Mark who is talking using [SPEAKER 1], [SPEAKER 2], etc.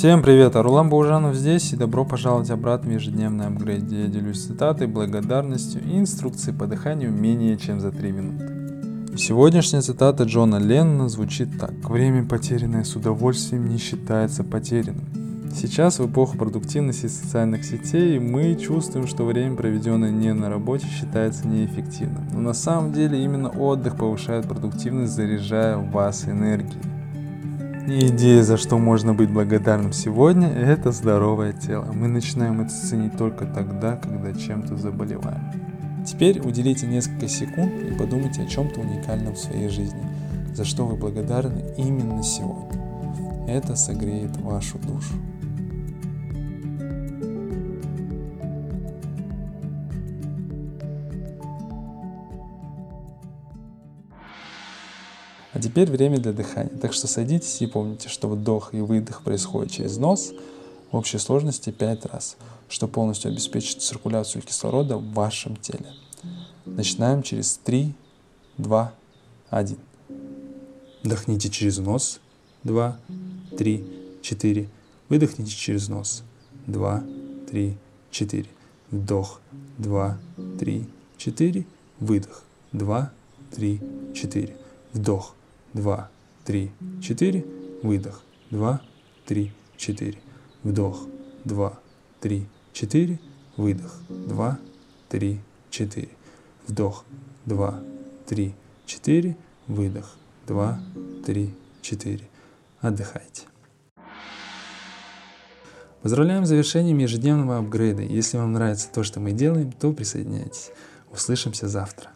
[SPEAKER 1] Всем привет, Арулан Баужанов здесь и добро пожаловать обратно в ежедневный апгрейд, где я делюсь цитатой, благодарностью и инструкцией по дыханию менее чем за 3 минуты. Сегодняшняя цитата Джона Леннона звучит так. «Время, потерянное с удовольствием, не считается потерянным». Сейчас в эпоху продуктивности социальных сетей мы чувствуем, что время, проведенное не на работе, считается неэффективным. Но на самом деле именно отдых повышает продуктивность, заряжая вас энергией. Идея, за что можно быть благодарным сегодня, это здоровое тело. Мы начинаем это ценить только тогда, когда чем-то заболеваем. Теперь уделите несколько секунд и подумайте о чем-то уникальном в своей жизни, за что вы благодарны именно сегодня. Это согреет вашу душу. А теперь время для дыхания. Так что садитесь и помните, что вдох и выдох происходит через нос в общей сложности 5 раз, что полностью обеспечит циркуляцию кислорода в вашем теле. Начинаем через 3, 2, 1. Вдохните через нос. 2, 3, 4. Выдохните через нос. 2, 3, 4. Вдох. 2, 3, 4. Выдох. 2, 3, 4. Вдох два, три, четыре, выдох, два, три, четыре, вдох, два, три, четыре, выдох, два, три, четыре, вдох, два, три, четыре, выдох, два, три, четыре. Отдыхайте. Поздравляем с завершением ежедневного апгрейда. Если вам нравится то, что мы делаем, то присоединяйтесь. Услышимся завтра.